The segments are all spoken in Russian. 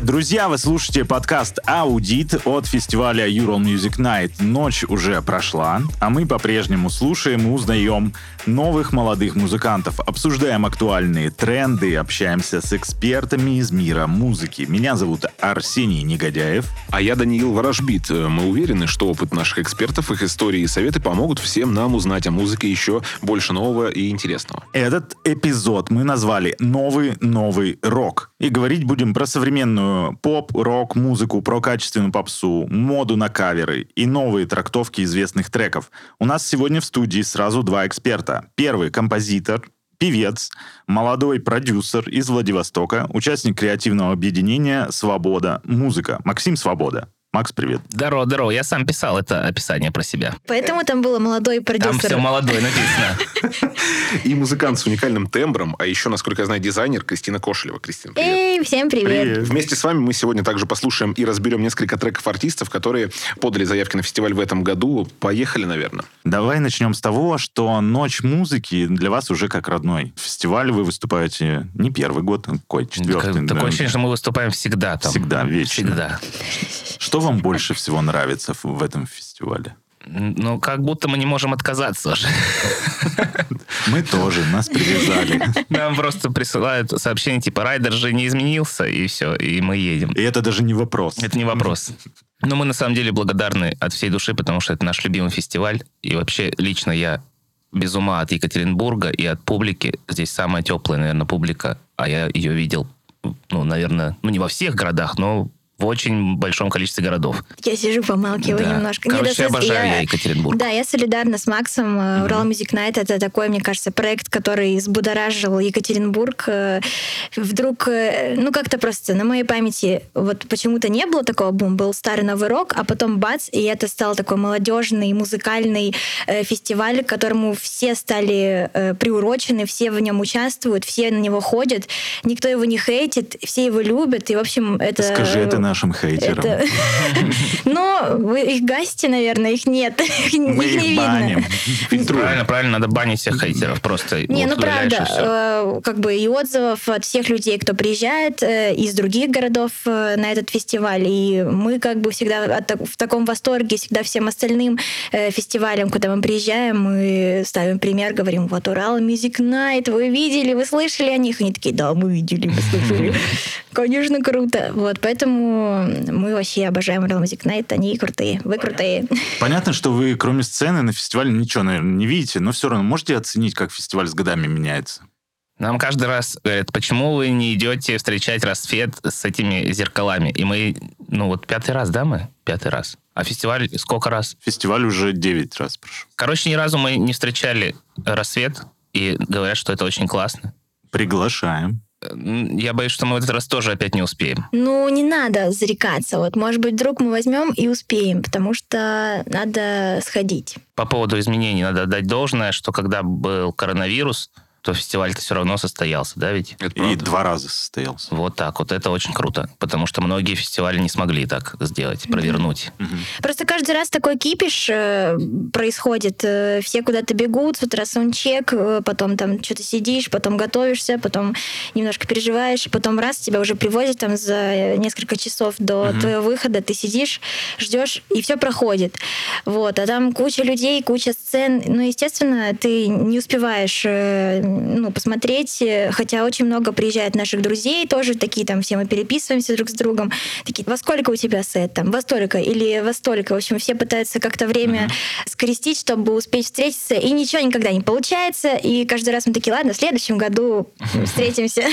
Привет, друзья! Вы слушаете подкаст «Аудит» от фестиваля Ural Music Night. Ночь уже прошла, а мы по-прежнему слушаем и узнаем новых молодых музыкантов, обсуждаем актуальные тренды, общаемся с экспертами из мира музыки. Меня зовут Арсений Негодяев. А я Даниил Ворожбит. Мы уверены, что опыт наших экспертов, их истории и советы помогут всем нам узнать о музыке еще больше нового и интересного. Этот эпизод мы назвали «Новый-новый рок». И говорить будем про современную поп, рок, музыку, про качественную попсу, моду на каверы и новые трактовки известных треков. У нас сегодня в студии сразу два эксперта. Первый — композитор, певец, молодой продюсер из Владивостока, участник креативного объединения «Свобода. Музыка». Максим Свобода. Макс, привет. Здорово, здорово. Я сам писал это описание про себя. Поэтому там было молодой продюсер. Там все молодой написано. И музыкант с уникальным тембром, а еще, насколько я знаю, дизайнер Кристина Кошелева. Кристина, привет. Эй, всем привет. Привет. Вместе с вами мы сегодня также послушаем и разберем несколько треков артистов, которые подали заявки на фестиваль в этом году. Поехали, наверное. Давай начнем с того, что «Ночь музыки» для вас уже как родной. Фестиваль вы выступаете не первый год, а какой, четвертый. Такое ощущение, что мы выступаем всегда там. Всегда, вечно. Всегда. Что вам больше всего нравится в- этом фестивале? Ну, как будто мы не можем отказаться уже. Мы тоже, нас привязали. Нам просто присылают сообщение типа «Райдер же не изменился», и все, и мы едем. И это даже не вопрос. Это не вопрос. Но мы на самом деле благодарны от всей души, потому что это наш любимый фестиваль. И вообще лично я без ума от Екатеринбурга и от публики. Здесь самая теплая, наверное, публика. А я ее видел, ну, наверное, ну не во всех городах, но в очень большом количестве городов. Я сижу, помалкиваю Да. немножко. Короче, Нет, да, обожаю я- я Екатеринбург. Да, я солидарна с Максом. Э, Урал Music Night это такой, мне кажется, проект, который взбудоражил Екатеринбург. Э, Вдруг, э, ну как-то просто на моей памяти вот почему-то не было такого бум, был старый новый рок, а потом бац, и это стал такой молодежный музыкальный э, фестиваль, к которому все стали э, приурочены, все в нем участвуют, все на него ходят, никто его не хейтит, все его любят, и в общем это... Скажи это нашим хейтерам. Это- Ну, вы их гасите, наверное, их нет. Их не Мы их видно. баним. Фильтруем. Правильно, правильно, надо банить всех хейтеров. Просто Не, вот ну правда, э, как бы и отзывов от всех людей, кто приезжает э, из других городов э, на этот фестиваль. И мы как бы всегда в таком восторге, всегда всем остальным фестивалям, куда мы приезжаем, мы ставим пример, говорим, вот Урал Music Night, вы видели, вы слышали о них? Они такие, да, мы видели, мы слышали. Конечно, круто. Вот, поэтому мы вообще обожаем Урал Music Night, они крутые, вы крутые. Понятно, что вы, кроме сцены, на фестивале ничего, наверное, не видите, но все равно можете оценить, как фестиваль с годами меняется? Нам каждый раз говорят, почему вы не идете встречать рассвет с этими зеркалами? И мы, ну вот пятый раз, да, мы? Пятый раз. А фестиваль сколько раз? Фестиваль уже 9 раз прошел. Короче, ни разу мы не встречали рассвет, и говорят, что это очень классно. Приглашаем. Я боюсь, что мы в этот раз тоже опять не успеем. Ну, не надо зарекаться. Вот, может быть, вдруг мы возьмем и успеем, потому что надо сходить. По поводу изменений надо отдать должное, что когда был коронавирус, то фестиваль-то все равно состоялся, да ведь? Это И два раза состоялся. Вот так вот, это очень круто, потому что многие фестивали не смогли так сделать, провернуть. Просто каждый раз такой кипиш э, происходит. Э, все куда-то бегут, с утра саундчек, э, потом там что-то сидишь, потом готовишься, потом немножко переживаешь, и потом раз тебя уже привозят там за несколько часов до твоего выхода, ты сидишь, ждешь, и все проходит. Вот, а там куча людей, куча сцен. Ну, естественно, ты не успеваешь э, ну, посмотреть, э, хотя очень много приезжает наших друзей, тоже такие там все мы переписываемся друг с другом. Такие, во сколько у тебя сет там? Во столько или во столько? В общем, все пытаются как-то время скрестить, чтобы успеть встретиться, и ничего никогда не получается. И каждый раз мы такие, ладно, в следующем году встретимся.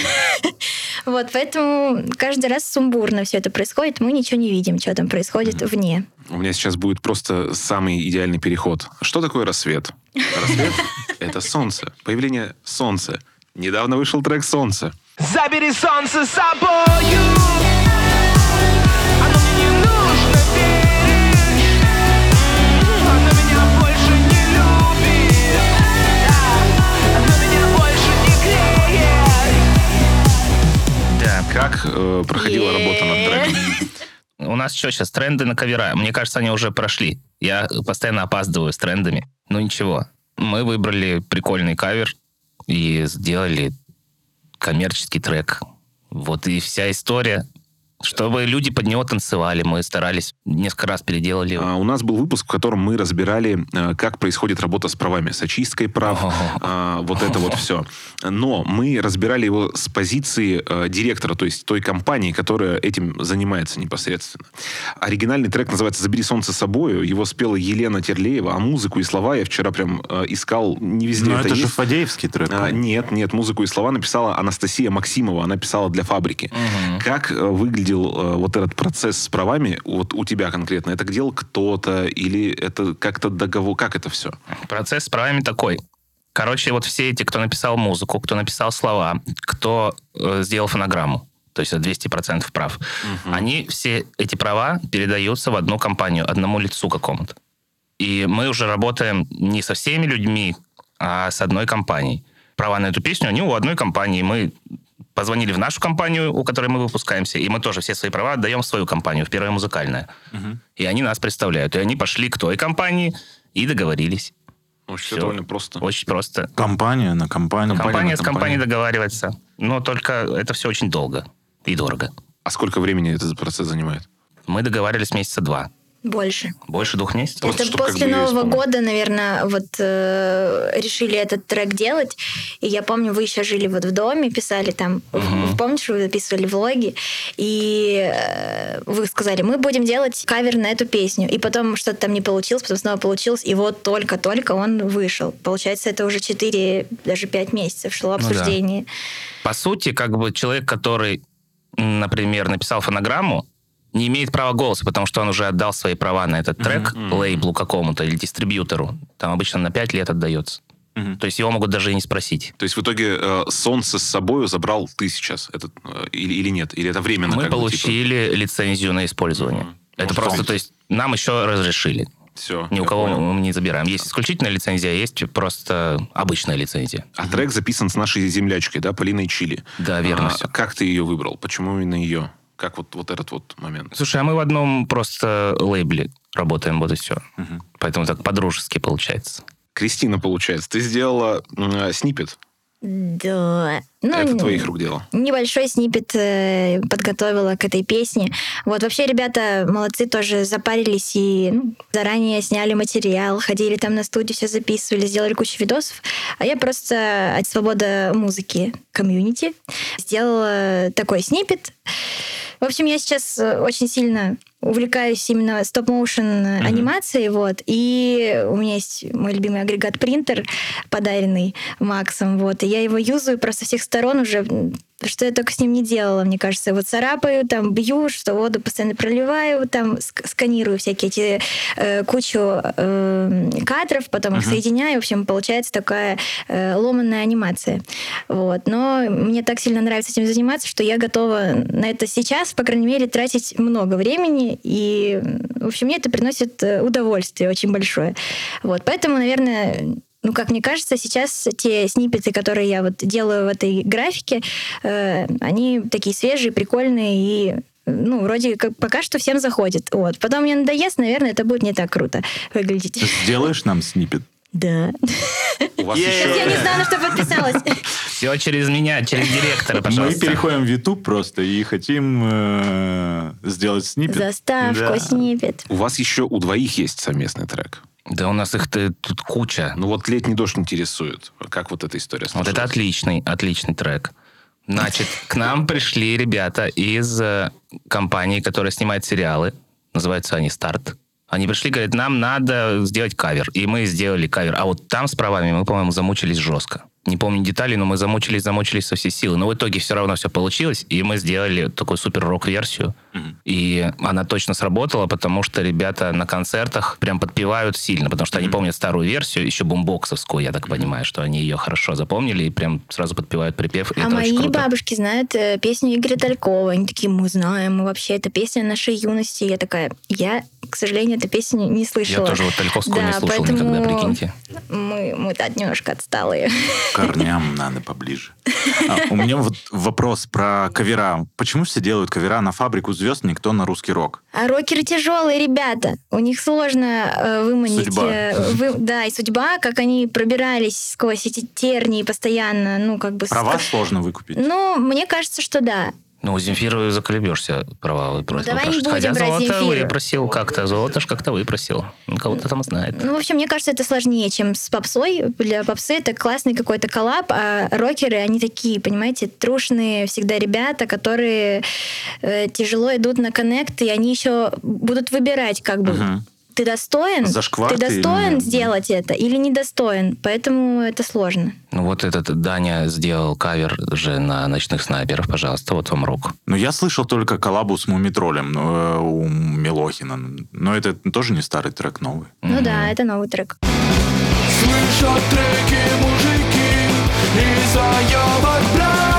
Вот, поэтому каждый раз сумбурно все это происходит, мы ничего не видим, что там происходит вне. У меня сейчас будет просто самый идеальный переход. Что такое рассвет? Рассвет — это солнце. Появление солнца. Недавно вышел трек «Солнце». Забери солнце с собою Оно мне не нужно, веришь Оно меня больше не любит Оно меня больше не греет Да. Как э, проходила работа над треком? У нас что сейчас, тренды на кавера? Мне кажется, они уже прошли. Я постоянно опаздываю с трендами. Ну ничего. Мы выбрали прикольный кавер и сделали коммерческий трек. Вот и вся история. Чтобы люди под него танцевали. Мы старались, несколько раз переделали. А, У нас был выпуск, в котором мы разбирали, э, как происходит работа с правами, с очисткой прав, а, вот это вот все. Но мы разбирали его с позиции э, директора, то есть той компании, которая этим занимается непосредственно. Оригинальный трек называется «Забери солнце с собою». Его спела Елена Терлеева, а музыку и слова я вчера прям э, искал, не везде Но это, это же есть. Фадеевский трек. А, нет, нет, музыку и слова написала Анастасия Максимова, она писала для фабрики. Как э, выглядел э, вот этот процесс с правами, вот у тебя конкретно? Это делал кто-то или это как-то договор, как это все? Процесс с правами такой. Короче, вот все эти, кто написал музыку, кто написал слова, кто э, сделал фонограмму, то есть это 200% прав, они все эти права передаются в одну компанию, одному лицу какому-то. И мы уже работаем не со всеми людьми, а с одной компанией. Права на эту песню, они у одной компании. Мы позвонили в нашу компанию, у которой мы выпускаемся, и мы тоже все свои права отдаем в свою компанию, в первое музыкальное. И они нас представляют. И они пошли к той компании и договорились. Очень Всё. довольно просто. Очень просто. Компания на компанию. Компания, на с компанией договаривается. Но только это все очень долго и дорого. А сколько времени этот процесс занимает? Мы договаривались месяца два. Больше. Больше двух месяцев. Просто Это как после бы Нового года, наверное, вот э, решили этот трек делать. И я помню, вы еще жили вот в доме, писали там, в- помнишь, вы записывали влоги, и э, вы сказали, мы будем делать кавер на эту песню. И потом что-то там не получилось, потом снова получилось, и вот только-только он вышел. Получается, это уже 4, даже 5 месяцев шло Ну да. обсуждение. По сути, как бы человек, который, например, написал фонограмму, не имеет права голоса, потому что он уже отдал свои права на этот трек лейблу какому-то или дистрибьютору. Там обычно на 5 лет отдается. Мгм. То есть его могут даже и не спросить. То есть в итоге э, солнце с собой забрал ты сейчас этот, э, или, или нет? Или это временно? Мы бы, типа? получили лицензию на использование. Мгм. Это Ну, просто, то есть нам еще разрешили. Все. Ни у кого мы не забираем. Есть исключительная лицензия, а есть просто обычная лицензия. А трек записан с нашей землячкой, да, Полиной Чили. Да, верно А, всё. Как ты ее выбрал? Почему именно ее? Как вот, вот этот вот момент? Слушай, а мы в одном просто лейбле работаем, вот и все. Мгм. Поэтому так по-дружески получается. Кристина, получается, ты сделала м, снипет. Да. Ну, это твоих рук дело. Небольшой снипет э, подготовила к этой песне. Вот вообще ребята молодцы, тоже запарились и ну, заранее сняли материал, ходили там на студию, все записывали, сделали кучу видосов. А я просто от свобода музыки комьюнити сделала такой снипет. В общем, я сейчас очень сильно увлекаюсь именно стоп-моушен анимацией, вот, и у меня есть мой любимый агрегат принтер, подаренный Максом, вот, и я его юзаю просто всех сторон уже, м, что я только с ним не делала, мне кажется, вот царапаю, там бью, что воду постоянно проливаю, там ск- сканирую всякие эти э, кучу э, кадров, потом их соединяю, в общем, получается такая э, ломанная анимация, вот, но мне так сильно нравится этим заниматься, что я готова на это сейчас, по крайней мере, тратить много времени, и, в общем, мне это приносит э, удовольствие очень большое. Вот, поэтому, наверное, ну, как мне кажется, сейчас те сниппеты, которые я вот делаю в этой графике, э, они такие свежие, прикольные и ну, вроде как пока что всем заходит. Вот. Потом мне надоест, наверное, это будет не так круто выглядеть. Сделаешь нам снипет? Да. У вас. Сейчас я еще... не знаю, на что подписалась. Все через меня, через директора, пожалуйста. Мы переходим в YouTube просто и хотим э, сделать снипет. Заставку, Да. сниппет. У вас еще у двоих есть совместный трек. Да у нас их тут куча. Ну вот «Летний дождь» интересует. Как вот эта история Вот это сложилась? отличный, отличный трек. Значит, к нам пришли ребята из э, компании, которая снимает сериалы. Называются они «Старт». Они пришли, говорят, нам надо сделать кавер. И мы сделали кавер. А вот там с правами мы, по-моему, замучились жестко. Не помню деталей, но мы замучились, замучились со всей силы. Но в итоге все равно все получилось, и мы сделали такую И она точно сработала, потому что ребята на концертах прям подпевают сильно, потому что они помнят старую версию, еще бумбоксовскую, я так понимаю, что они ее хорошо запомнили и прям сразу подпевают припев. А мои бабушки знают э, песню Игоря Талькова. Они такие, мы знаем, мы вообще, это песня нашей юности. Я такая, я, к сожалению, эту песню не Я слышала. тоже вот Тальковскую не Да, слушал поэтому никогда, прикиньте. Мы, мы так немножко отсталые. корням надо поближе. А, у меня вот вопрос про кавера. Почему все делают кавера на фабрику звезд, никто на русский рок? А рокеры тяжелые ребята. У них сложно э, выманить... Судьба. э, вы- да, и судьба, как они пробирались сквозь эти тернии постоянно, ну, как бы... Права сложно выкупить. Ну, мне кажется, что да. Ну, у Земфиры заколебешься провалы просьбы давай не будем Хотя брать золото Земфиру. выпросил как-то. Золото ж как-то выпросил. Ну, Кого-то там знает. Ну, в общем, мне кажется, это сложнее, чем с попсой. Для попсы это классный какой-то коллаб, а рокеры, они такие, понимаете, трушные всегда ребята, которые э, тяжело идут на коннект, и они еще будут выбирать, как бы, Мгм. Ты достоин, Зашквар ты достоин или- сделать это или недостоин, поэтому это сложно. Ну, вот этот Даня сделал кавер же на «Ночных снайперов», пожалуйста, вот вам рук. Ну, я слышал только коллабу с Мумитролем э, у Милохина. Но это тоже не старый трек, новый. Ну да, это новый трек. Слышат треки мужики и заебок брали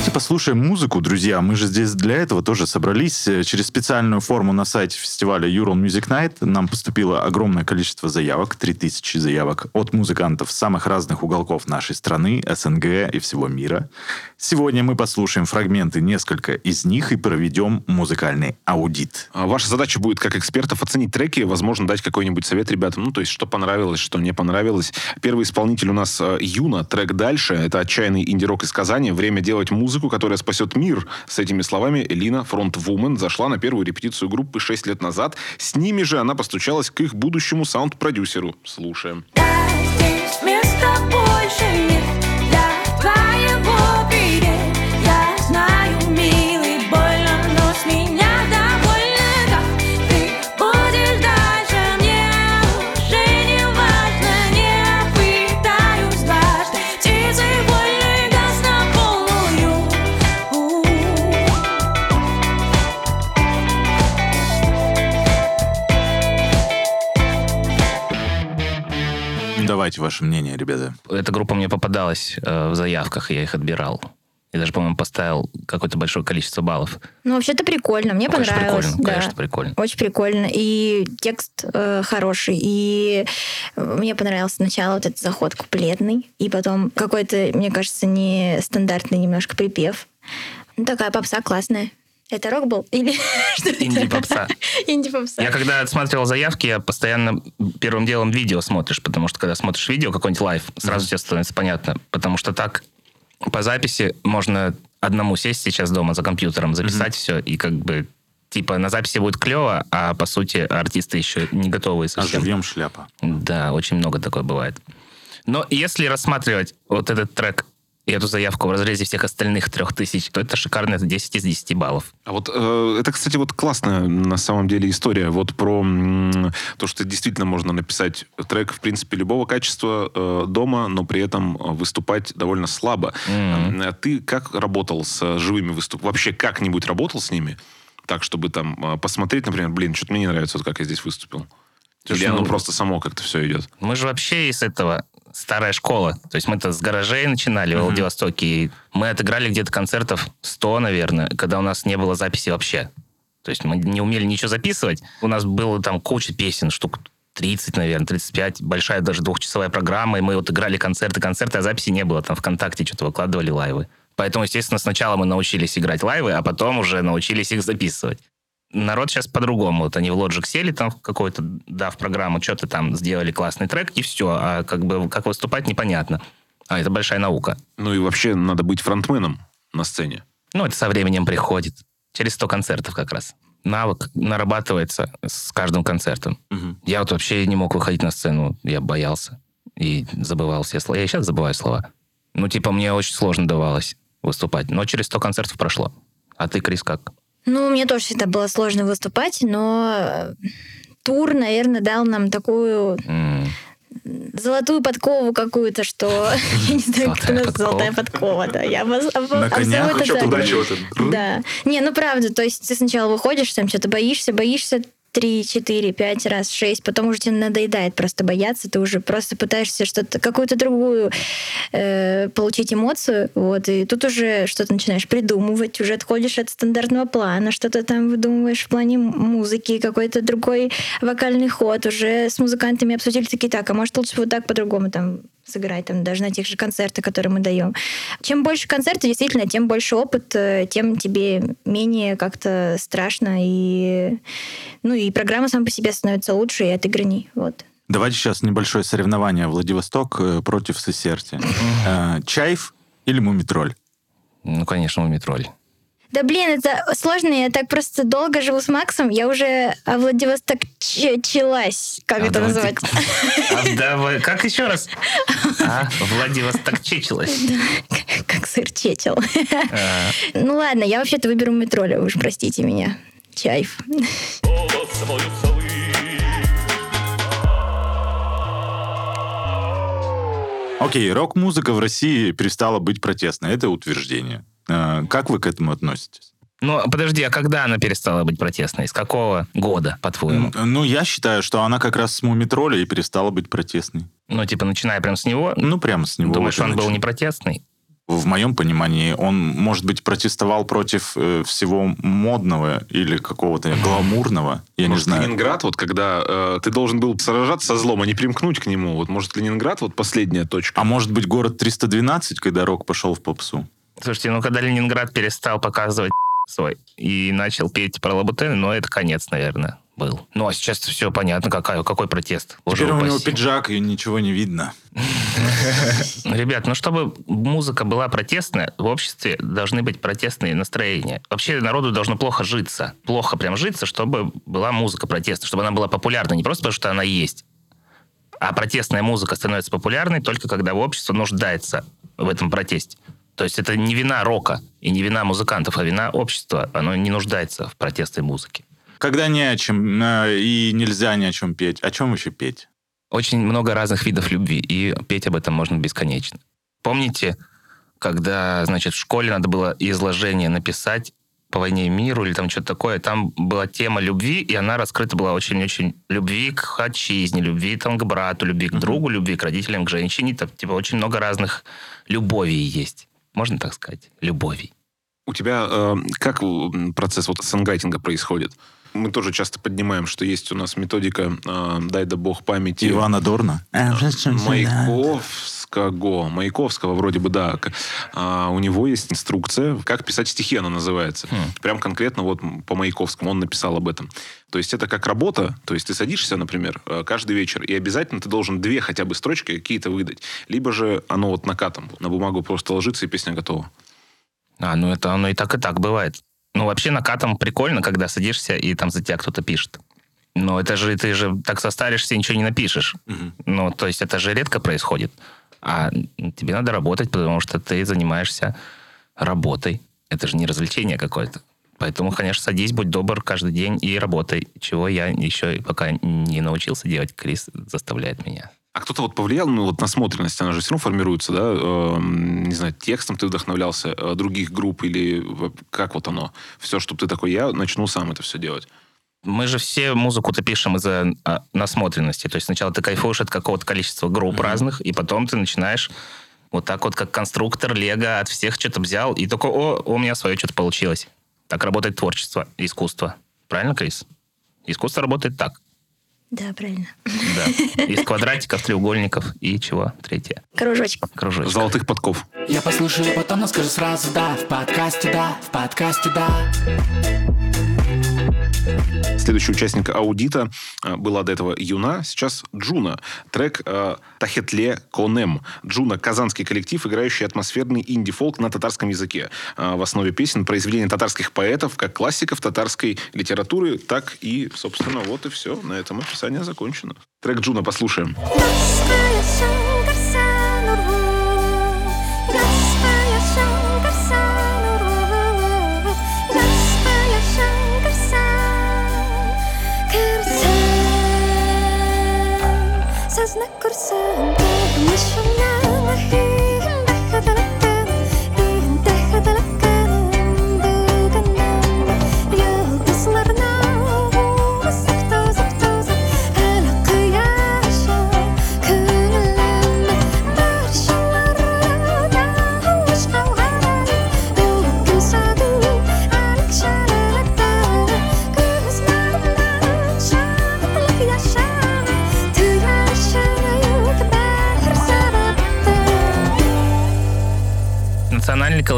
Давайте послушаем музыку, друзья. Мы же здесь для этого тоже собрались. Э, Через специальную форму на сайте фестиваля Ural Music Night нам поступило огромное количество заявок, 3000 заявок от музыкантов самых разных уголков нашей страны, СНГ и всего мира. Сегодня мы послушаем фрагменты, несколько из них, и проведем музыкальный аудит. А Ваша задача будет, как экспертов, оценить треки, возможно, дать какой-нибудь совет ребятам, ну, то есть, что понравилось, что не понравилось. Первый исполнитель у нас э, Юна, трек «Дальше». Это отчаянный инди-рок из Казани. Время делать музыку, которая спасет мир. С этими словами Элина, фронтвумен, зашла на первую репетицию группы 6 лет назад. С ними же она постучалась к их будущему саунд-продюсеру. Слушаем. Здесь места больше Давайте ваше мнение, ребята. Эта группа мне попадалась э, в заявках, я их отбирал. И даже, по-моему, поставил какое-то большое количество баллов. Ну, вообще-то прикольно, мне Ну, конечно, понравилось. прикольно, да. конечно, прикольно. Очень прикольно. И текст э, хороший. И э, мне понравился сначала вот этот заход куплетный. И потом какой-то, мне кажется, нестандартный немножко припев. Ну, такая попса классная. Это рок был? Или что это? Инди-попса. Инди-попса. Я когда отсматривал заявки, я постоянно первым делом видео смотришь, потому что когда смотришь видео, какой-нибудь live, сразу тебе становится понятно. Потому что так по записи можно одному сесть сейчас дома за компьютером, записать все, и как бы типа на записи будет клево, а по сути артисты еще не готовы А совсем. живьем шляпа. Да, очень много такое бывает. Но если рассматривать вот этот трек и эту заявку в разрезе всех остальных трех тысяч, то это шикарно, это 10 из 10 баллов. А вот э, это, кстати, вот классная на самом деле история. Вот про м, то, что действительно можно написать трек, в принципе, любого качества э, дома, но при этом выступать довольно слабо. Мгм. А ты как работал с живыми выступами? Вообще как-нибудь работал с ними? Так, чтобы там э, посмотреть, например, блин, что-то мне не нравится, вот как я здесь выступил. Слушай, Или оно ну, просто само как-то все идет? Мы же вообще из этого старая школа. То есть мы-то с гаражей начинали в Владивостоке. И мы отыграли где-то концертов 100, наверное, когда у нас не было записи вообще. То есть мы не умели ничего записывать. У нас было там куча песен, штук 30, наверное, 35. Большая даже двухчасовая программа. И мы вот играли концерты, концерты, а записи не было. Там ВКонтакте что-то выкладывали лайвы. Поэтому, естественно, сначала мы научились играть лайвы, а потом уже научились их записывать. Народ сейчас по-другому. Вот они в Logic сели там в какой-то, да, в программу, что-то там сделали классный трек, и все. А как бы как выступать, непонятно. А это большая наука. Ну и вообще надо быть фронтменом на сцене. Ну, это со временем приходит. Через 100 концертов как раз. Навык нарабатывается с каждым концертом. Мгм. Я вот вообще не мог выходить на сцену. Я боялся. И забывал все слова. Я сейчас забываю слова. Ну, типа, мне очень сложно давалось выступать. Но через 100 концертов прошло. А ты, Крис, как? Ну, мне тоже всегда было сложно выступать, но э, тур, наверное, дал нам такую золотую подкову какую-то, что я не знаю, как это подкова. золотая подкова, да. Я обоз- об- На конях? обзову это так. Да. Не, ну правда, то есть ты сначала выходишь, там что-то боишься, боишься, три, четыре, пять раз, шесть, потом уже тебе надоедает просто бояться, ты уже просто пытаешься что-то, какую-то другую э, получить эмоцию, вот, и тут уже что-то начинаешь придумывать, уже отходишь от стандартного плана, что-то там выдумываешь в плане музыки, какой-то другой вокальный ход, уже с музыкантами обсудили такие, так, а может лучше вот так по-другому там сыграть, там, даже на тех же концертах, которые мы даем. Чем больше концертов, действительно, тем больше опыт, э, тем тебе менее как-то страшно, и, ну, и программа сама по себе становится лучше и отыгранней. Вот. Давайте сейчас небольшое соревнование Владивосток э, против Сесерти. Э, Чайф или Мумитроль? Ну, конечно, Мумитроль. Да блин, это сложно, я так просто долго живу с Максом, я уже а, Владивостокчилась, как А, это называть? А, давай, как еще раз? А, Владивосток чечилась. Как сыр чечил. А, Ну ладно, я вообще-то выберу метроля, уж простите меня. Чайф. Окей, рок-музыка в России перестала быть протестной. Это утверждение. Э, Как вы к этому относитесь? Ну, подожди, а когда она перестала быть протестной? С какого года, по-твоему? Ну, я считаю, что она как раз с Мумитроля и перестала быть протестной. Ну, типа, начиная прям с него? Ну, прямо с него. Думаешь, вот он был начал. не протестный? В моем понимании, он, может быть, протестовал против э, всего модного или какого-то гламурного. Я Может, не знаю. Ленинград, вот когда э, ты должен был сражаться со злом, а не примкнуть к нему. Вот, может, Ленинград вот последняя точка. А может быть, город 312, когда рок пошел в попсу? Слушайте, ну, когда Ленинград перестал показывать свой и начал петь про лабутены, ну, это конец, наверное, был. Ну, а сейчас все понятно, какая, какой протест. Боже Теперь у него упаси. пиджак, и ничего не видно. Ребят, ну чтобы музыка была протестная, в обществе должны быть протестные настроения. Вообще народу должно плохо житься. Плохо прям житься, чтобы была музыка протестная, чтобы она была популярна. Не просто потому, что она есть. А протестная музыка становится популярной только когда общество нуждается в этом протесте. То есть это не вина рока и не вина музыкантов, а вина общества. Оно не нуждается в протестной музыке. Когда не о чем, э, и нельзя ни о чем петь. О чем еще петь? очень много разных видов любви, и петь об этом можно бесконечно. Помните, когда, значит, в школе надо было изложение написать по войне и миру или там что-то такое, там была тема любви, и она раскрыта была очень-очень любви к отчизне, любви там к брату, любви к другу, любви к родителям, к женщине. Там, типа, очень много разных любовей есть. Можно так сказать? Любовей. У тебя э, как м, процесс вот санграйтинга происходит? Мы тоже часто поднимаем, что есть у нас методика э, «Дай да бог памяти». Ивана Дорна? Маяковского. Маяковского вроде бы, да. А, у него есть инструкция, как писать стихи, она называется. Хм. Прям конкретно вот по Маяковскому он написал об этом. То есть это как работа, то есть ты садишься, например, э, каждый вечер, и обязательно ты должен две хотя бы строчки какие-то выдать. Либо же оно вот накатом на бумагу просто ложится, и песня готова. А, ну это оно и так, и так бывает. Ну, вообще накатом прикольно, когда садишься, и там за тебя кто-то пишет. Но это же, ты же так состаришься и ничего не напишешь. Ну, то есть это же редко происходит. А тебе надо работать, потому что ты занимаешься работой. Это же не развлечение какое-то. Поэтому, конечно, садись, будь добр каждый день и работай. Чего я еще пока не научился делать, Крис заставляет меня. А кто-то вот повлиял, ну, вот насмотренность, она же все равно формируется, да? Эм, не знаю, текстом ты вдохновлялся, э, других групп или в- как вот оно? Все, чтобы ты такой, я начну сам это все делать. Мы же все музыку-то пишем из-за а, насмотренности. То есть сначала ты кайфуешь от какого-то количества групп разных, и потом ты начинаешь вот так вот, как конструктор Лего, от всех что-то взял, и такой, о, у меня свое что-то получилось. Так работает творчество, искусство. Правильно, Крис? Искусство работает так. Да, правильно. Да. Из квадратиков, треугольников и чего? Третье. Кружочек. Кружочек. Золотых подков. Я послушаю, потом, но скажу сразу да В подкасте да, в подкасте да Следующий участник аудита э, была до этого Юна, сейчас Джуна. Трек э, Бәхетле көнем. Джуна – казанский коллектив, играющий атмосферный инди-фолк на татарском языке. Э, в основе песен произведения татарских поэтов, как классиков татарской литературы, так и, собственно, вот и все. На этом описание закончено. Трек Джуна послушаем. Сезне көрсен төгмішіңнің хин дәхәдәләккән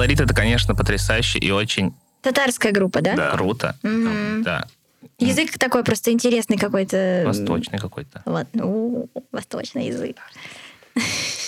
колорит это, конечно, потрясающе и очень Татарская группа, да? Да. круто. Мгм. Да. Язык такой просто интересный какой-то. Восточный какой-то. Вот, ну, восточный язык.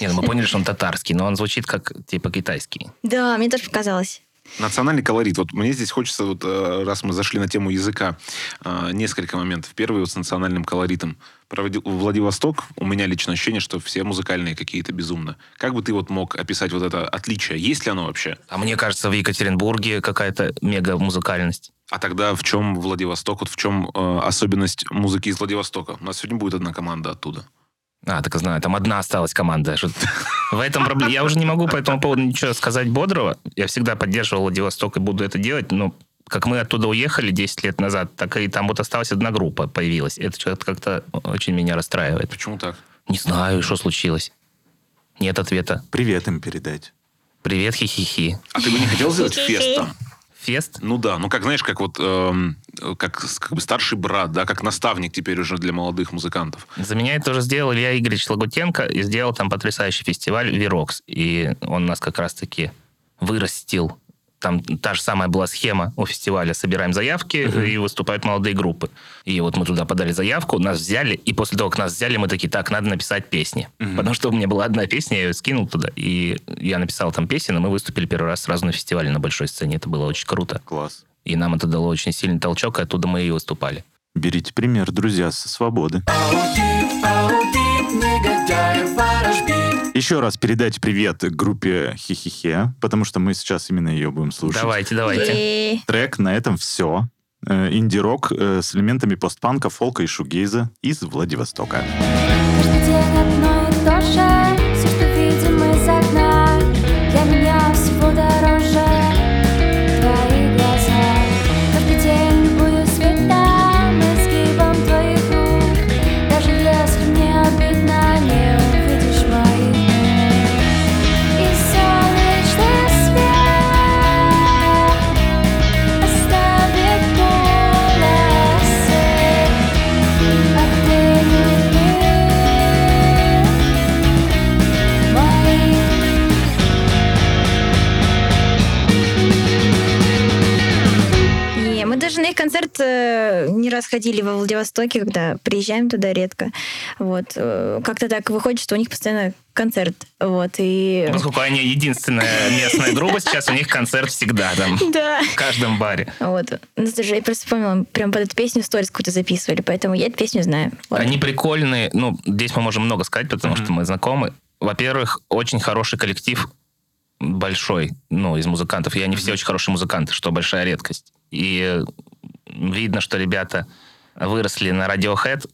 Не, ну мы поняли, что он татарский, но он звучит как типа китайский. Да, мне тоже показалось. Национальный колорит. Вот мне здесь хочется, вот, э, раз мы зашли на тему языка, э, несколько моментов. Первый вот с национальным колоритом. Про Влади- Владивосток у меня лично ощущение, что все музыкальные какие-то безумно. Как бы ты вот мог описать вот это отличие? Есть ли оно вообще? А мне кажется, в Екатеринбурге какая-то мега музыкальность. А тогда в чем Владивосток? Вот в чем э, особенность музыки из Владивостока? У нас сегодня будет одна команда оттуда. А, так и знаю, там одна осталась команда. В этом проблема. Я уже не могу по этому поводу ничего сказать бодрого. Я всегда поддерживал Владивосток и буду это делать, но как мы оттуда уехали 10 лет назад, так и там вот осталась одна группа появилась. Это что-то как-то очень меня расстраивает. Почему так? Не знаю, что случилось. Нет ответа. Привет им передать. Привет, хихихи. А ты бы не хотел сделать фест там? Фест? Ну да, ну как, знаешь, как вот эм, как, как бы старший брат, да, как наставник теперь уже для молодых музыкантов. За меня это уже сделал Илья Игоревич Лагутенко и сделал там потрясающий фестиваль «Вирокс». И он нас как раз-таки вырастил. Там та же самая была схема у фестиваля. Собираем заявки, и выступают молодые группы. И вот мы туда подали заявку, нас взяли, и после того, как нас взяли, мы такие, так, надо написать песни. Потому что у меня была одна песня, я ее скинул туда, и я написал там песен, и мы выступили первый раз сразу на фестивале на большой сцене. Это было очень круто. Класс. И нам это дало очень сильный толчок, и оттуда мы и выступали. Берите пример, друзья, со свободы. Аудит, аудит, Еще раз передайте привет группе Хихихе, потому что мы сейчас именно ее будем слушать. Давайте, давайте. Трек на этом все. Э, Инди-рок э, с элементами постпанка, фолка и шугейза из Владивостока. Каждый раз ходили во Владивостоке, когда приезжаем туда редко. Вот. э, Как-то так выходит, что у них постоянно концерт. Вот. И... Поскольку они единственная местная группа, сейчас у них концерт всегда там, Да. в каждом баре. Вот. Ну, даже я просто вспомнила, прям под эту песню сторис какую-то записывали, поэтому я эту песню знаю. Вот. Они прикольные. Ну, здесь мы можем много сказать, потому что мы знакомы. Во-первых, очень хороший коллектив, большой, ну, из музыкантов. И они все очень хорошие музыканты, что большая редкость. И видно, что ребята выросли на Radiohead,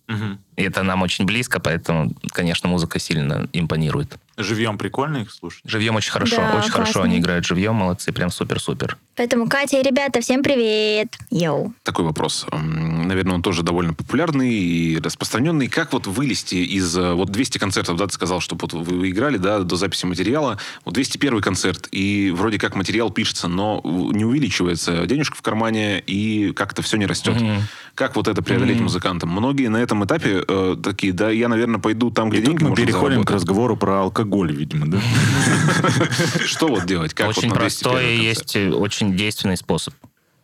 и это нам очень близко, поэтому, конечно, музыка сильно импонирует. Живьем прикольно их слушать? Живьем очень хорошо, Да, очень хорошо классно. они играют живьем, молодцы, прям супер-супер. Поэтому, Катя и ребята, всем привет! Йоу! Такой вопрос. Наверное, он тоже довольно популярный и распространенный. Как вот вылезти из... э, Вот 200 концертов, да, ты сказал, что вот вы играли, да, до записи материала. Вот 201 концерт, и вроде как материал пишется, но не увеличивается денежка в кармане, и как-то все не растет. Мгм. Как вот это преодолеть Мгм. музыкантам? Многие на этом этапе э, такие, да, я, наверное, пойду там, где И тут деньги мы переходим к заработать». разговору про алкоголь, видимо, да? Что вот делать? Как очень вот на 201 простой есть э, очень действенный способ.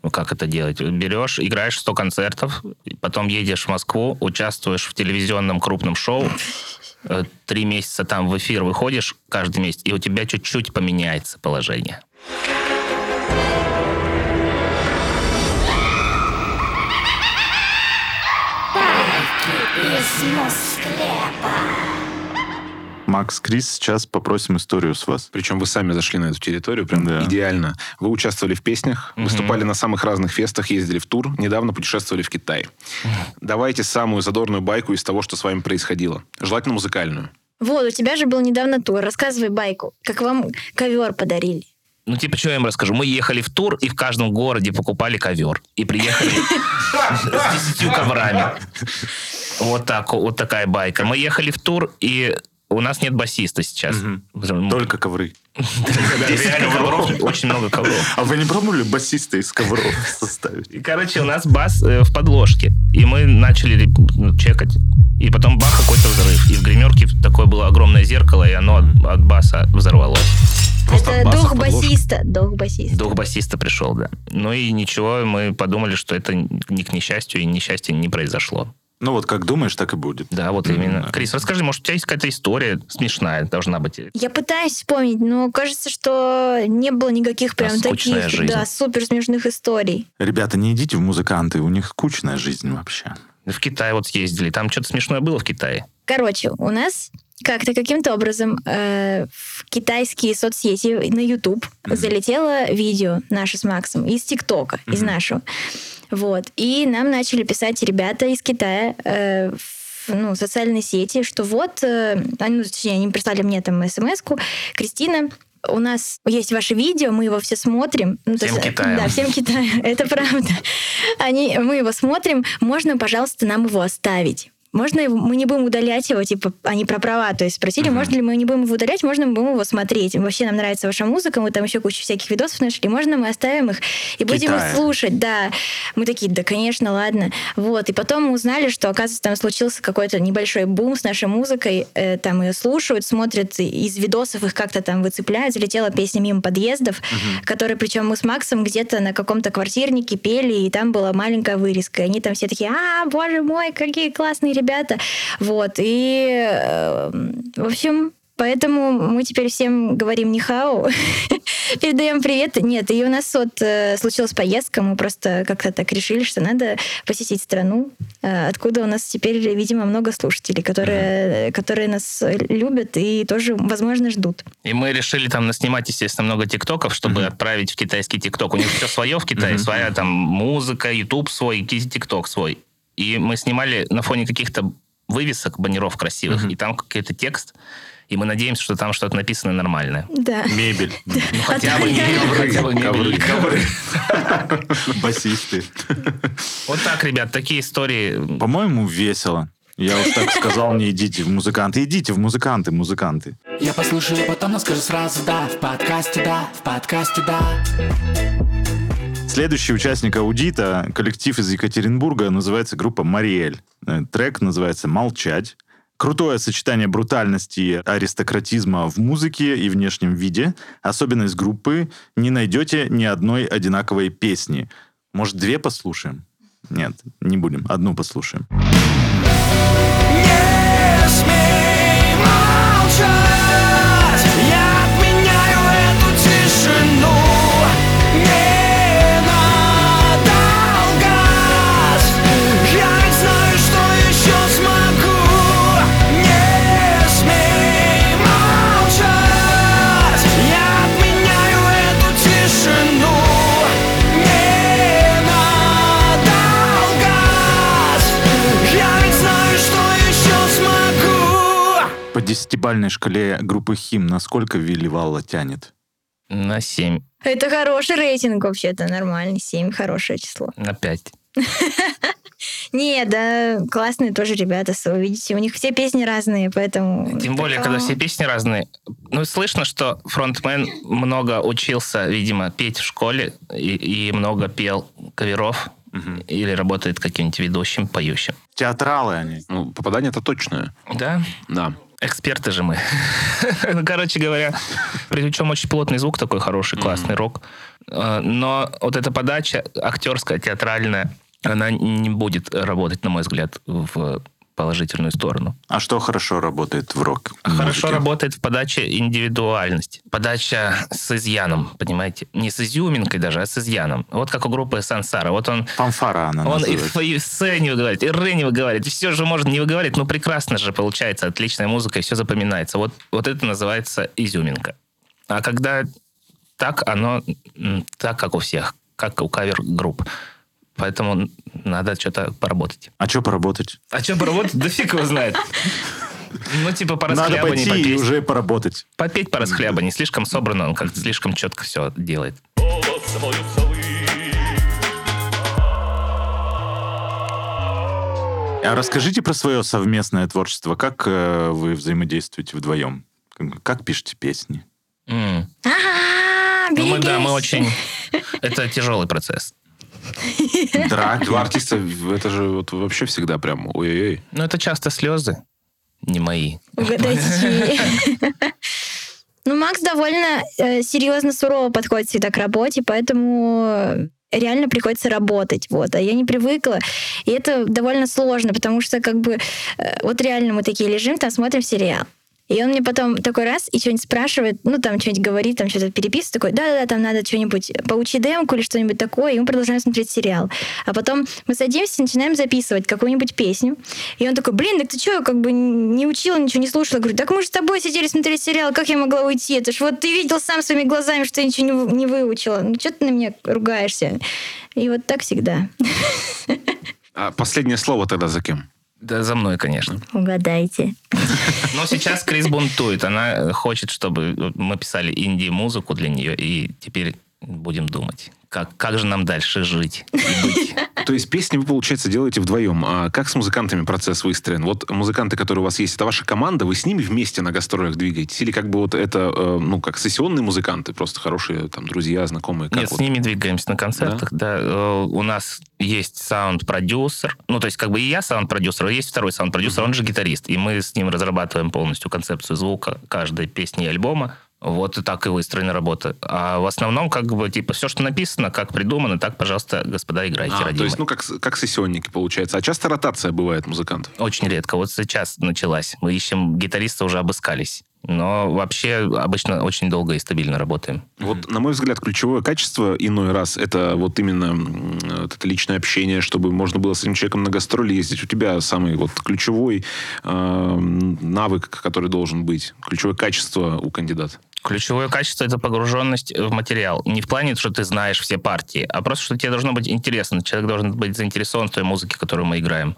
Ну, как это делать? Берешь, играешь 100 концертов, потом едешь в Москву, участвуешь в телевизионном крупном шоу, э, три месяца там в эфир выходишь каждый месяц, и у тебя чуть-чуть поменяется положение. Макс, Крис, сейчас попросим историю с вас. Причем вы сами зашли на эту территорию, прям Да. идеально. Вы участвовали в песнях, Мгм. выступали на самых разных фестах, ездили в тур, недавно путешествовали в Китай. Давайте самую задорную байку из того, что с вами происходило. Желательно музыкальную. Вот, у тебя же был недавно тур. Рассказывай байку. Как вам ковер подарили? Ну, типа, что я им расскажу? Мы ехали в тур, и в каждом городе покупали ковер. И приехали с десятью коврами. Вот так, вот такая байка. Мы ехали в тур, и у нас нет басиста сейчас. Только ковры. Да, реально ковров, очень много ковров. А вы не пробовали басиста из ковров составить? И, короче, у нас бас э, в подложке. И мы начали ну, чекать. И потом бах, какой-то взрыв. И в гримерке такое было огромное зеркало, и оно от баса взорвалось. Просто Это дух басиста. Дух басиста. Дух басиста пришел, да. Ну и ничего, мы подумали, что это не к несчастью, и несчастье не произошло. Ну вот как думаешь, так и будет. Да, вот Мгм. именно. Крис, расскажи, может, у тебя есть какая-то история смешная, должна быть. Я пытаюсь вспомнить, но кажется, что не было никаких прям скучная таких, жизнь. да, супер смешных историй. Ребята, не идите в музыканты, у них скучная жизнь вообще. В Китай вот съездили, там что-то смешное было в Китае. Короче, у нас как-то каким-то образом э, в китайские соцсети на YouTube залетело видео наше с Максом из ТикТока, из нашего. Вот. И нам начали писать ребята из Китая э, в ну, социальной сети, что вот, э, они, ну, точнее, они прислали мне там смс-ку, Кристина, у нас есть ваше видео, мы его все смотрим. Ну, Всем есть, Китаю. Да, всем Китаю, это правда. Они, мы его смотрим, можно, пожалуйста, нам его оставить? Можно его- мы не будем удалять его, типа, они про права, то есть спросили, можно ли мы не будем его удалять, можно мы будем его смотреть. Вообще нам нравится ваша музыка, мы там еще кучу всяких видосов нашли, можно мы оставим их и будем их слушать, да. Мы такие, да, конечно, ладно. Вот, и потом мы узнали, что, оказывается, там случился какой-то небольшой бум с нашей музыкой, э, там ее слушают, смотрят, из видосов их как-то там выцепляют, залетела песня «Мимо подъездов», которая, причем мы с Максом где-то на каком-то квартирнике пели, и там была маленькая вырезка. И они там все такие, а, боже мой, какие классные ребята. Вот, и, э, в общем, Поэтому мы теперь всем говорим нихау, передаем привет. Нет, и у нас вот э, случилась поездка, мы просто как-то так решили, что надо посетить страну, э, откуда у нас теперь, видимо, много слушателей, которые, которые нас любят и тоже, возможно, ждут. И мы решили там наснимать, естественно, много тиктоков, чтобы отправить в китайский тикток. У них все свое в Китае, своя там музыка, YouTube свой, тикток свой. И мы снимали на фоне каких-то вывесок, баннеров красивых, и там какой-то текст, и мы надеемся, что там что-то написано нормальное. Да. Мебель, Ну, хотя бы мебель, хотя бы мебель. басисты. Вот так, ребят, такие истории. По-моему, весело. Я уж так сказал, не идите в музыканты. Идите в музыканты, музыканты. Я послушаю, потом, но скажу сразу да В подкасте да, в подкасте да Следующий участник аудита, коллектив из Екатеринбурга, называется группа «Мариэль». Э, Трек называется «Молчать». Крутое сочетание брутальности и аристократизма в музыке и внешнем виде. Особенность группы – не найдете ни одной одинаковой песни. Может, две послушаем? Нет, не будем. Одну послушаем. Не смей молчать, десятибальной шкале группы «Хим» насколько Вилли Валла тянет? На 7, Это хороший рейтинг вообще-то, нормальный. 7 хорошее число. на 5. Не, да, классные тоже ребята, вы видите, у них все песни разные, поэтому... Тем более, когда все песни разные. Ну, слышно, что фронтмен много учился, видимо, петь в школе и, и много пел каверов или работает каким-нибудь ведущим, поющим. Театралы они. Ну, попадание это точное. Да, Да. Эксперты же мы. Ну, короче говоря, причем очень плотный звук такой хороший, классный рок. Э, Но вот эта подача актерская, театральная, она не будет работать, на мой взгляд, в положительную сторону. А что хорошо работает в рок? Хорошо работает в подаче индивидуальность. Подача с изъяном, понимаете? Не с изюминкой даже, а с изъяном. Вот как у группы Сансара. Вот он Фанфара она он и называется. в, и в сцене выговаривает, и Ре не выговаривает, и все же может не выговаривать, но прекрасно же получается, отличная музыка, и все запоминается. Вот, вот это называется изюминка. А когда так, оно так, как у всех, как у кавер-групп. Поэтому надо что-то поработать. А что поработать? А что поработать? Да фиг его знает. Ну, типа, по Надо расхлябанию пойти и попеть. уже поработать. Попеть по расхлябанию. Слишком собрано, он как-то слишком четко все делает. А расскажите про свое совместное творчество. Как э, вы взаимодействуете вдвоем? Как- Как пишете песни? М. А, Ну, мы, да, мы очень... Это тяжелый процесс. Драки. Два артиста, это же вот вообще всегда прям ой-ой-ой. Ну, это часто слезы, не мои. Угадайте, чьи. Ну, Макс довольно э, серьезно, сурово подходит всегда к работе, поэтому реально приходится работать, вот, а я не привыкла, и это довольно сложно, потому что, как бы, э, вот реально мы такие лежим, там смотрим сериал, и он мне потом такой раз и что-нибудь спрашивает, ну, там что-нибудь говорит, там что-то переписывает, такой, да-да-да, там надо что-нибудь поучить демку или что-нибудь такое, и мы продолжаем смотреть сериал. А потом мы садимся и начинаем записывать какую-нибудь песню, и он такой, блин, так ты что, как бы не учила, ничего не слушала? Я говорю, так мы же с тобой сидели, смотрели сериал, как я могла уйти? Это ж вот ты видел сам своими глазами, что я ничего не, не выучила. Ну, что ты на меня ругаешься? И вот так всегда. А последнее слово тогда за кем? Да, за мной, конечно. Угадайте. Но сейчас Крис бунтует. Она хочет, чтобы мы писали инди-музыку для нее, и теперь будем думать, как, как же нам дальше жить. То есть песни вы, получается, делаете вдвоем. А как с музыкантами процесс выстроен? Вот музыканты, которые у вас есть, это ваша команда, вы с ними вместе на гастролях двигаетесь? Или как бы вот это, э, ну, как сессионные музыканты, просто хорошие там друзья, знакомые? Как Нет, вот? с ними двигаемся на концертах, да. Э, У нас есть саунд-продюсер, ну, то есть как бы и я саунд-продюсер, есть второй саунд-продюсер, он же гитарист, и мы с ним разрабатываем полностью концепцию звука каждой песни и альбома. Вот и так и выстроена работа. А в основном, как бы, типа, все, что написано, как придумано, так, пожалуйста, господа, играйте, А, родимые. то есть, ну, как, как сессионники, получается. А часто ротация бывает музыкантов? Очень редко. Вот сейчас началась. Мы ищем гитариста, уже обыскались. Но вообще обычно очень долго и стабильно работаем. Вот, на мой взгляд, ключевое качество иной раз это вот именно вот это личное общение, чтобы можно было с этим человеком на гастроли ездить. У тебя самый вот ключевой э, навык, который должен быть, ключевое качество у кандидата. Ключевое качество — это погруженность в материал. Не в плане, что ты знаешь все партии, а просто, что тебе должно быть интересно. Человек должен быть заинтересован в той музыке, которую мы играем.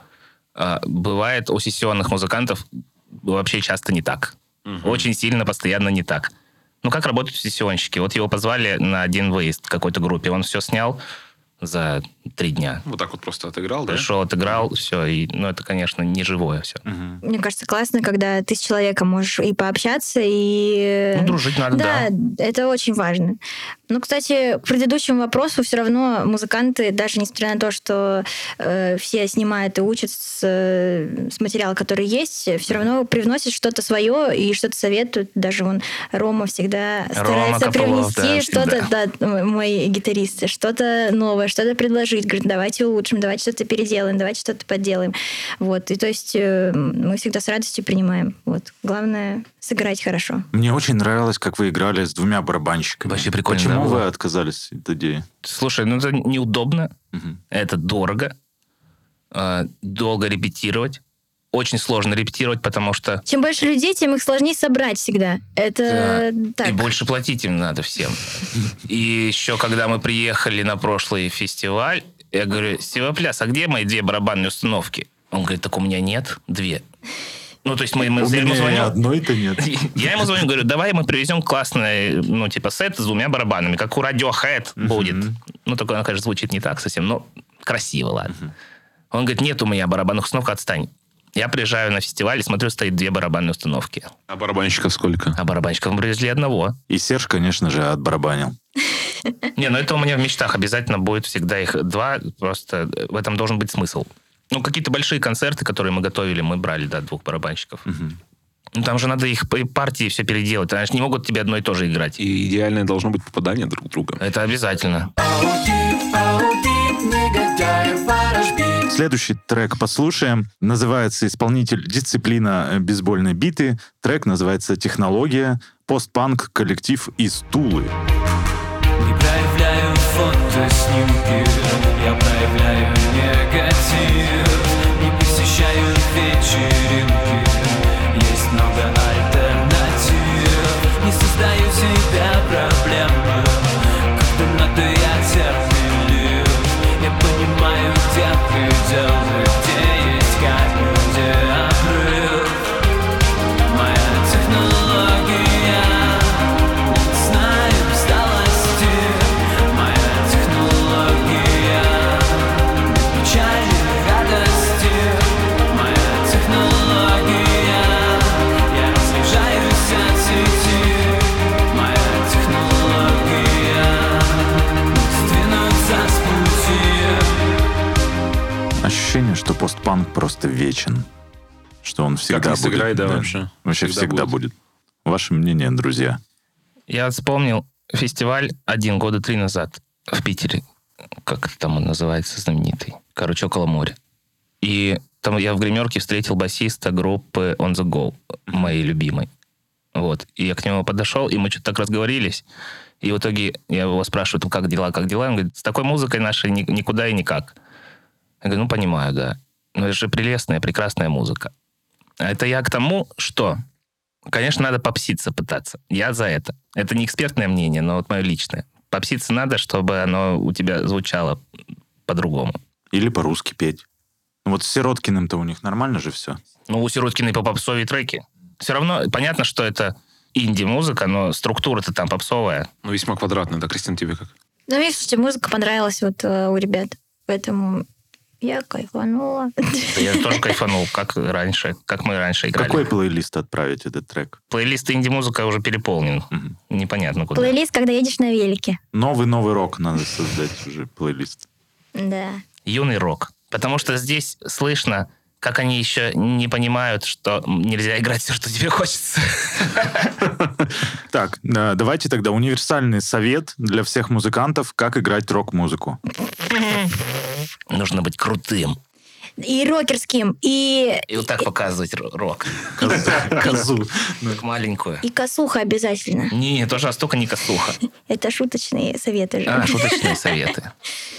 А, Бывает у сессионных музыкантов вообще часто не так. Очень сильно, постоянно не так. Ну, как работают сессионщики? Вот его позвали на один выезд какой-то группе. Он все снял за три дня. Вот так вот просто отыграл, да? Пришел, отыграл, все. И, ну, это, конечно, не живое все. Мне кажется, классно, когда ты с человеком можешь и пообщаться, и... Ну, дружить надо, да. Да, это очень важно. Ну, кстати, к предыдущему вопросу все равно музыканты, даже несмотря на то, что э, все снимают и учат с, э, с материала, который есть, все равно привносят что-то свое и что-то советуют. Даже вон Рома всегда Рома старается Копылов, привнести да, что-то, да, м- мой гитарист, что-то новое, что-то предложить. Говорит, давайте улучшим, давайте что-то переделаем, давайте что-то подделаем. Вот. И то есть э, мы всегда с радостью принимаем. Вот. Главное сыграть хорошо. Мне очень нравилось, как вы играли с двумя барабанщиками. Вообще прикольно, Почему да, вы отказались от идеи? Слушай, ну это неудобно, Мгм. это дорого, э, долго репетировать. Очень сложно репетировать, потому что Чем больше людей, тем их сложнее собрать всегда. Это так. и больше платить им надо всем. И еще, когда мы приехали на прошлый фестиваль, я говорю, Севопляс, а где мои две барабанные установки? Он говорит, так у меня нет две. Ну, то есть мы, мы У я ему звоню, одной-то нет. я ему звоню, говорю, давай мы привезем классный, ну, типа, сет с двумя барабанами, как у Radiohead будет. Ну, такое, оно, конечно, звучит не так совсем, но красиво, ладно. Он говорит, нет у меня барабанных установок, отстань. Я приезжаю на фестиваль и смотрю, стоит две барабанные установки. А барабанщиков сколько? А барабанщиков мы привезли одного. И Серж, конечно же, отбарабанил. Не, ну это у меня в мечтах обязательно будет всегда их два. Просто в этом должен быть смысл. Ну, какие-то большие концерты, которые мы готовили, мы брали, да, двух барабанщиков. Ну, там же надо их партии все переделать. Они же не могут тебе одно и то же играть. И идеальное должно быть попадание друг в друга. Это обязательно. Следующий трек послушаем. Называется исполнитель «Дисциплина бейсбольной биты». Трек называется «Технология». Постпанк коллектив из Тулы. Не проявляю фотоснимки Я проявляю негатив Не посещаю вечеринки tell постпанк просто вечен. Что он всегда ни будет. сыграй, да, вообще. Вообще Всегда всегда, будет. будет. Ваше мнение, друзья? Я вспомнил фестиваль один года три назад в Питере. Как это там он называется, знаменитый? Короче, около моря. И там я в гримерке встретил басиста группы On The Go, моей любимой. Вот. И я к нему подошел, и мы что-то так разговорились. И в итоге я его спрашиваю, «Ну, как дела, как дела? Он говорит, с такой музыкой нашей ни- никуда и никак. Я говорю, ну, понимаю, да. Но это же прелестная, прекрасная музыка. А это я к тому, что Конечно, надо попситься пытаться. Я за это. Это не экспертное мнение, но вот мое личное. Попситься надо, чтобы оно у тебя звучало по-другому. Или по-русски петь? Ну вот с Сироткиным-то у них нормально же все. Ну, у Сироткиной по попсовые треки. Все равно понятно, что это инди-музыка, но структура-то там попсовая. Ну, весьма квадратный, да, Кристина, тебе как? Ну, видишь, музыка понравилась вот э, у ребят. Поэтому я кайфанула. Я тоже кайфанул, как раньше, как мы раньше играли. Какой плейлист отправить этот трек? Плейлист инди-музыка уже переполнен. Непонятно куда. Плейлист, когда едешь на велике. Новый-новый рок надо создать уже плейлист. Да. Юный рок. Потому что здесь слышно, как они еще не понимают, что нельзя играть все, что тебе хочется. Так, э, давайте тогда универсальный совет для всех музыкантов, как играть рок-музыку. Нужно быть крутым. И рокерским, и, И вот так показывать рок. Козу. Как маленькую. и косуха обязательно. Не, тоже столько не косуха. Это шуточные советы же. А, шуточные советы.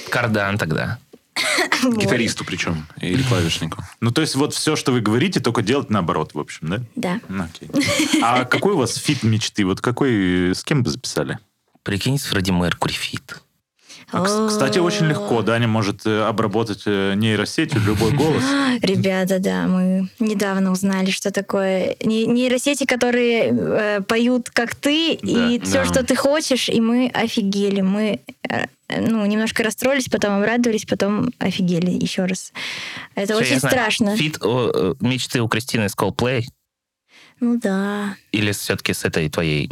Кардан тогда. Гитаристу причем, или клавишнику. Ну, то есть вот все, что вы говорите, только делать наоборот, в общем, да? Да. Ну, Окей. А какой у вас feat мечты? Вот какой, с кем бы записали? Прикинь, с Фредди Меркури feat. А, кс- Кстати, очень легко. Даня может э, обработать э, нейросетью любой голос. Ребята, да, мы недавно узнали, что такое не- нейросети, которые э, поют как ты, и все, что ты хочешь, и мы офигели. Мы ну, немножко расстроились, потом обрадовались, потом офигели еще раз. Это Всё, очень страшно. Feat о, мечты у Кристины из Coldplay? Ну да. Или все-таки с этой твоей...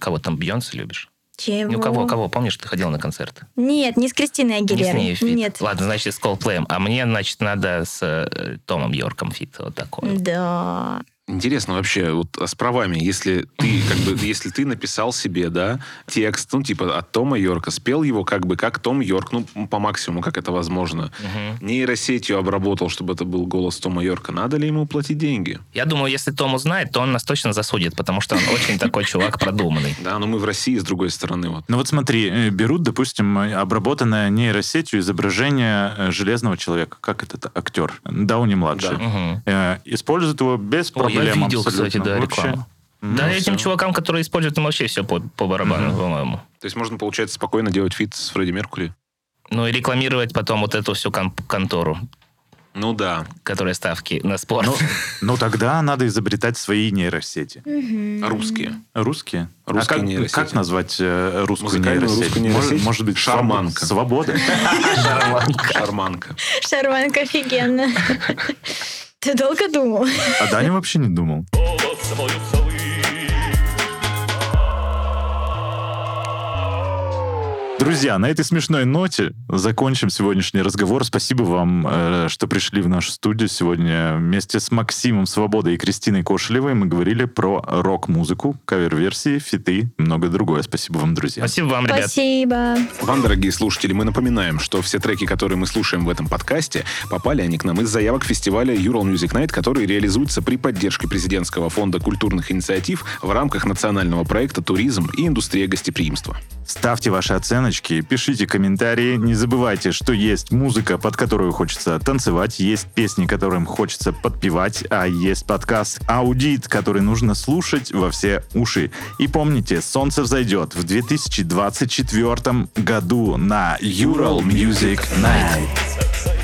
Кого там, Бейонсе любишь? Чего? Ну, кого, кого? Помнишь, ты ходил на концерты? Нет, не с Кристиной Не с Агилерой. ней feat. Нет. Ладно, значит, с Coldplay. А мне, значит, надо с э, Томом Йорком feat. Вот такой. Да. Интересно вообще, вот а с правами, если ты, как бы, если ты написал себе, да, текст, ну, типа, от Тома Йорка, спел его как бы как Том Йорк, ну, по максимуму, как это возможно, Мгм. нейросетью обработал, чтобы это был голос Тома Йорка, надо ли ему платить деньги? Я думаю, если Том узнает, то он нас точно засудит, потому что он очень такой чувак продуманный. Да, но мы в России, с другой стороны, вот. Ну вот смотри, э, берут, допустим, э, обработанное нейросетью изображение э, Железного Человека, как этот актер, Дауни-младший. Используют его без проблем я видел, абсолютно. кстати, да, рекламу. Ну, Да, всё. этим чувакам, которые используют, им вообще все по, по барабану, по-моему. То есть можно, получается, спокойно делать feat с Фредди Меркури? Ну и рекламировать потом вот эту всю кон- контору, Ну да. которая ставки на спорт. Ну, ну тогда надо изобретать свои нейросети. Русские? Русские? Русские а как, нейросети. как назвать э, русскую Музыкальную нейросеть? русскую нейросеть? Может, может быть, Шарманка. Свобода. Шарманка. Шарманка офигенно. Ты долго думал? А Даня вообще не думал. Друзья, на этой смешной ноте закончим сегодняшний разговор. Спасибо вам, э, что пришли в нашу студию сегодня. Вместе с Максимом Свободой и Кристиной Кошелевой мы говорили про рок-музыку, кавер-версии, фиты и многое другое. Спасибо вам, друзья. Спасибо вам, ребят. Спасибо. Вам, дорогие слушатели, мы напоминаем, что все треки, которые мы слушаем в этом подкасте, попали они к нам из заявок фестиваля Ural Music Night, который реализуется при поддержке президентского фонда культурных инициатив в рамках национального проекта «Туризм и индустрия гостеприимства». Ставьте ваши оценочки, пишите комментарии. Не забывайте, что есть музыка, под которую хочется танцевать, есть песни, которым хочется подпевать, а есть подкаст «Аудит», который нужно слушать во все уши. И помните, солнце взойдет в 2024 году на Ural Music Night.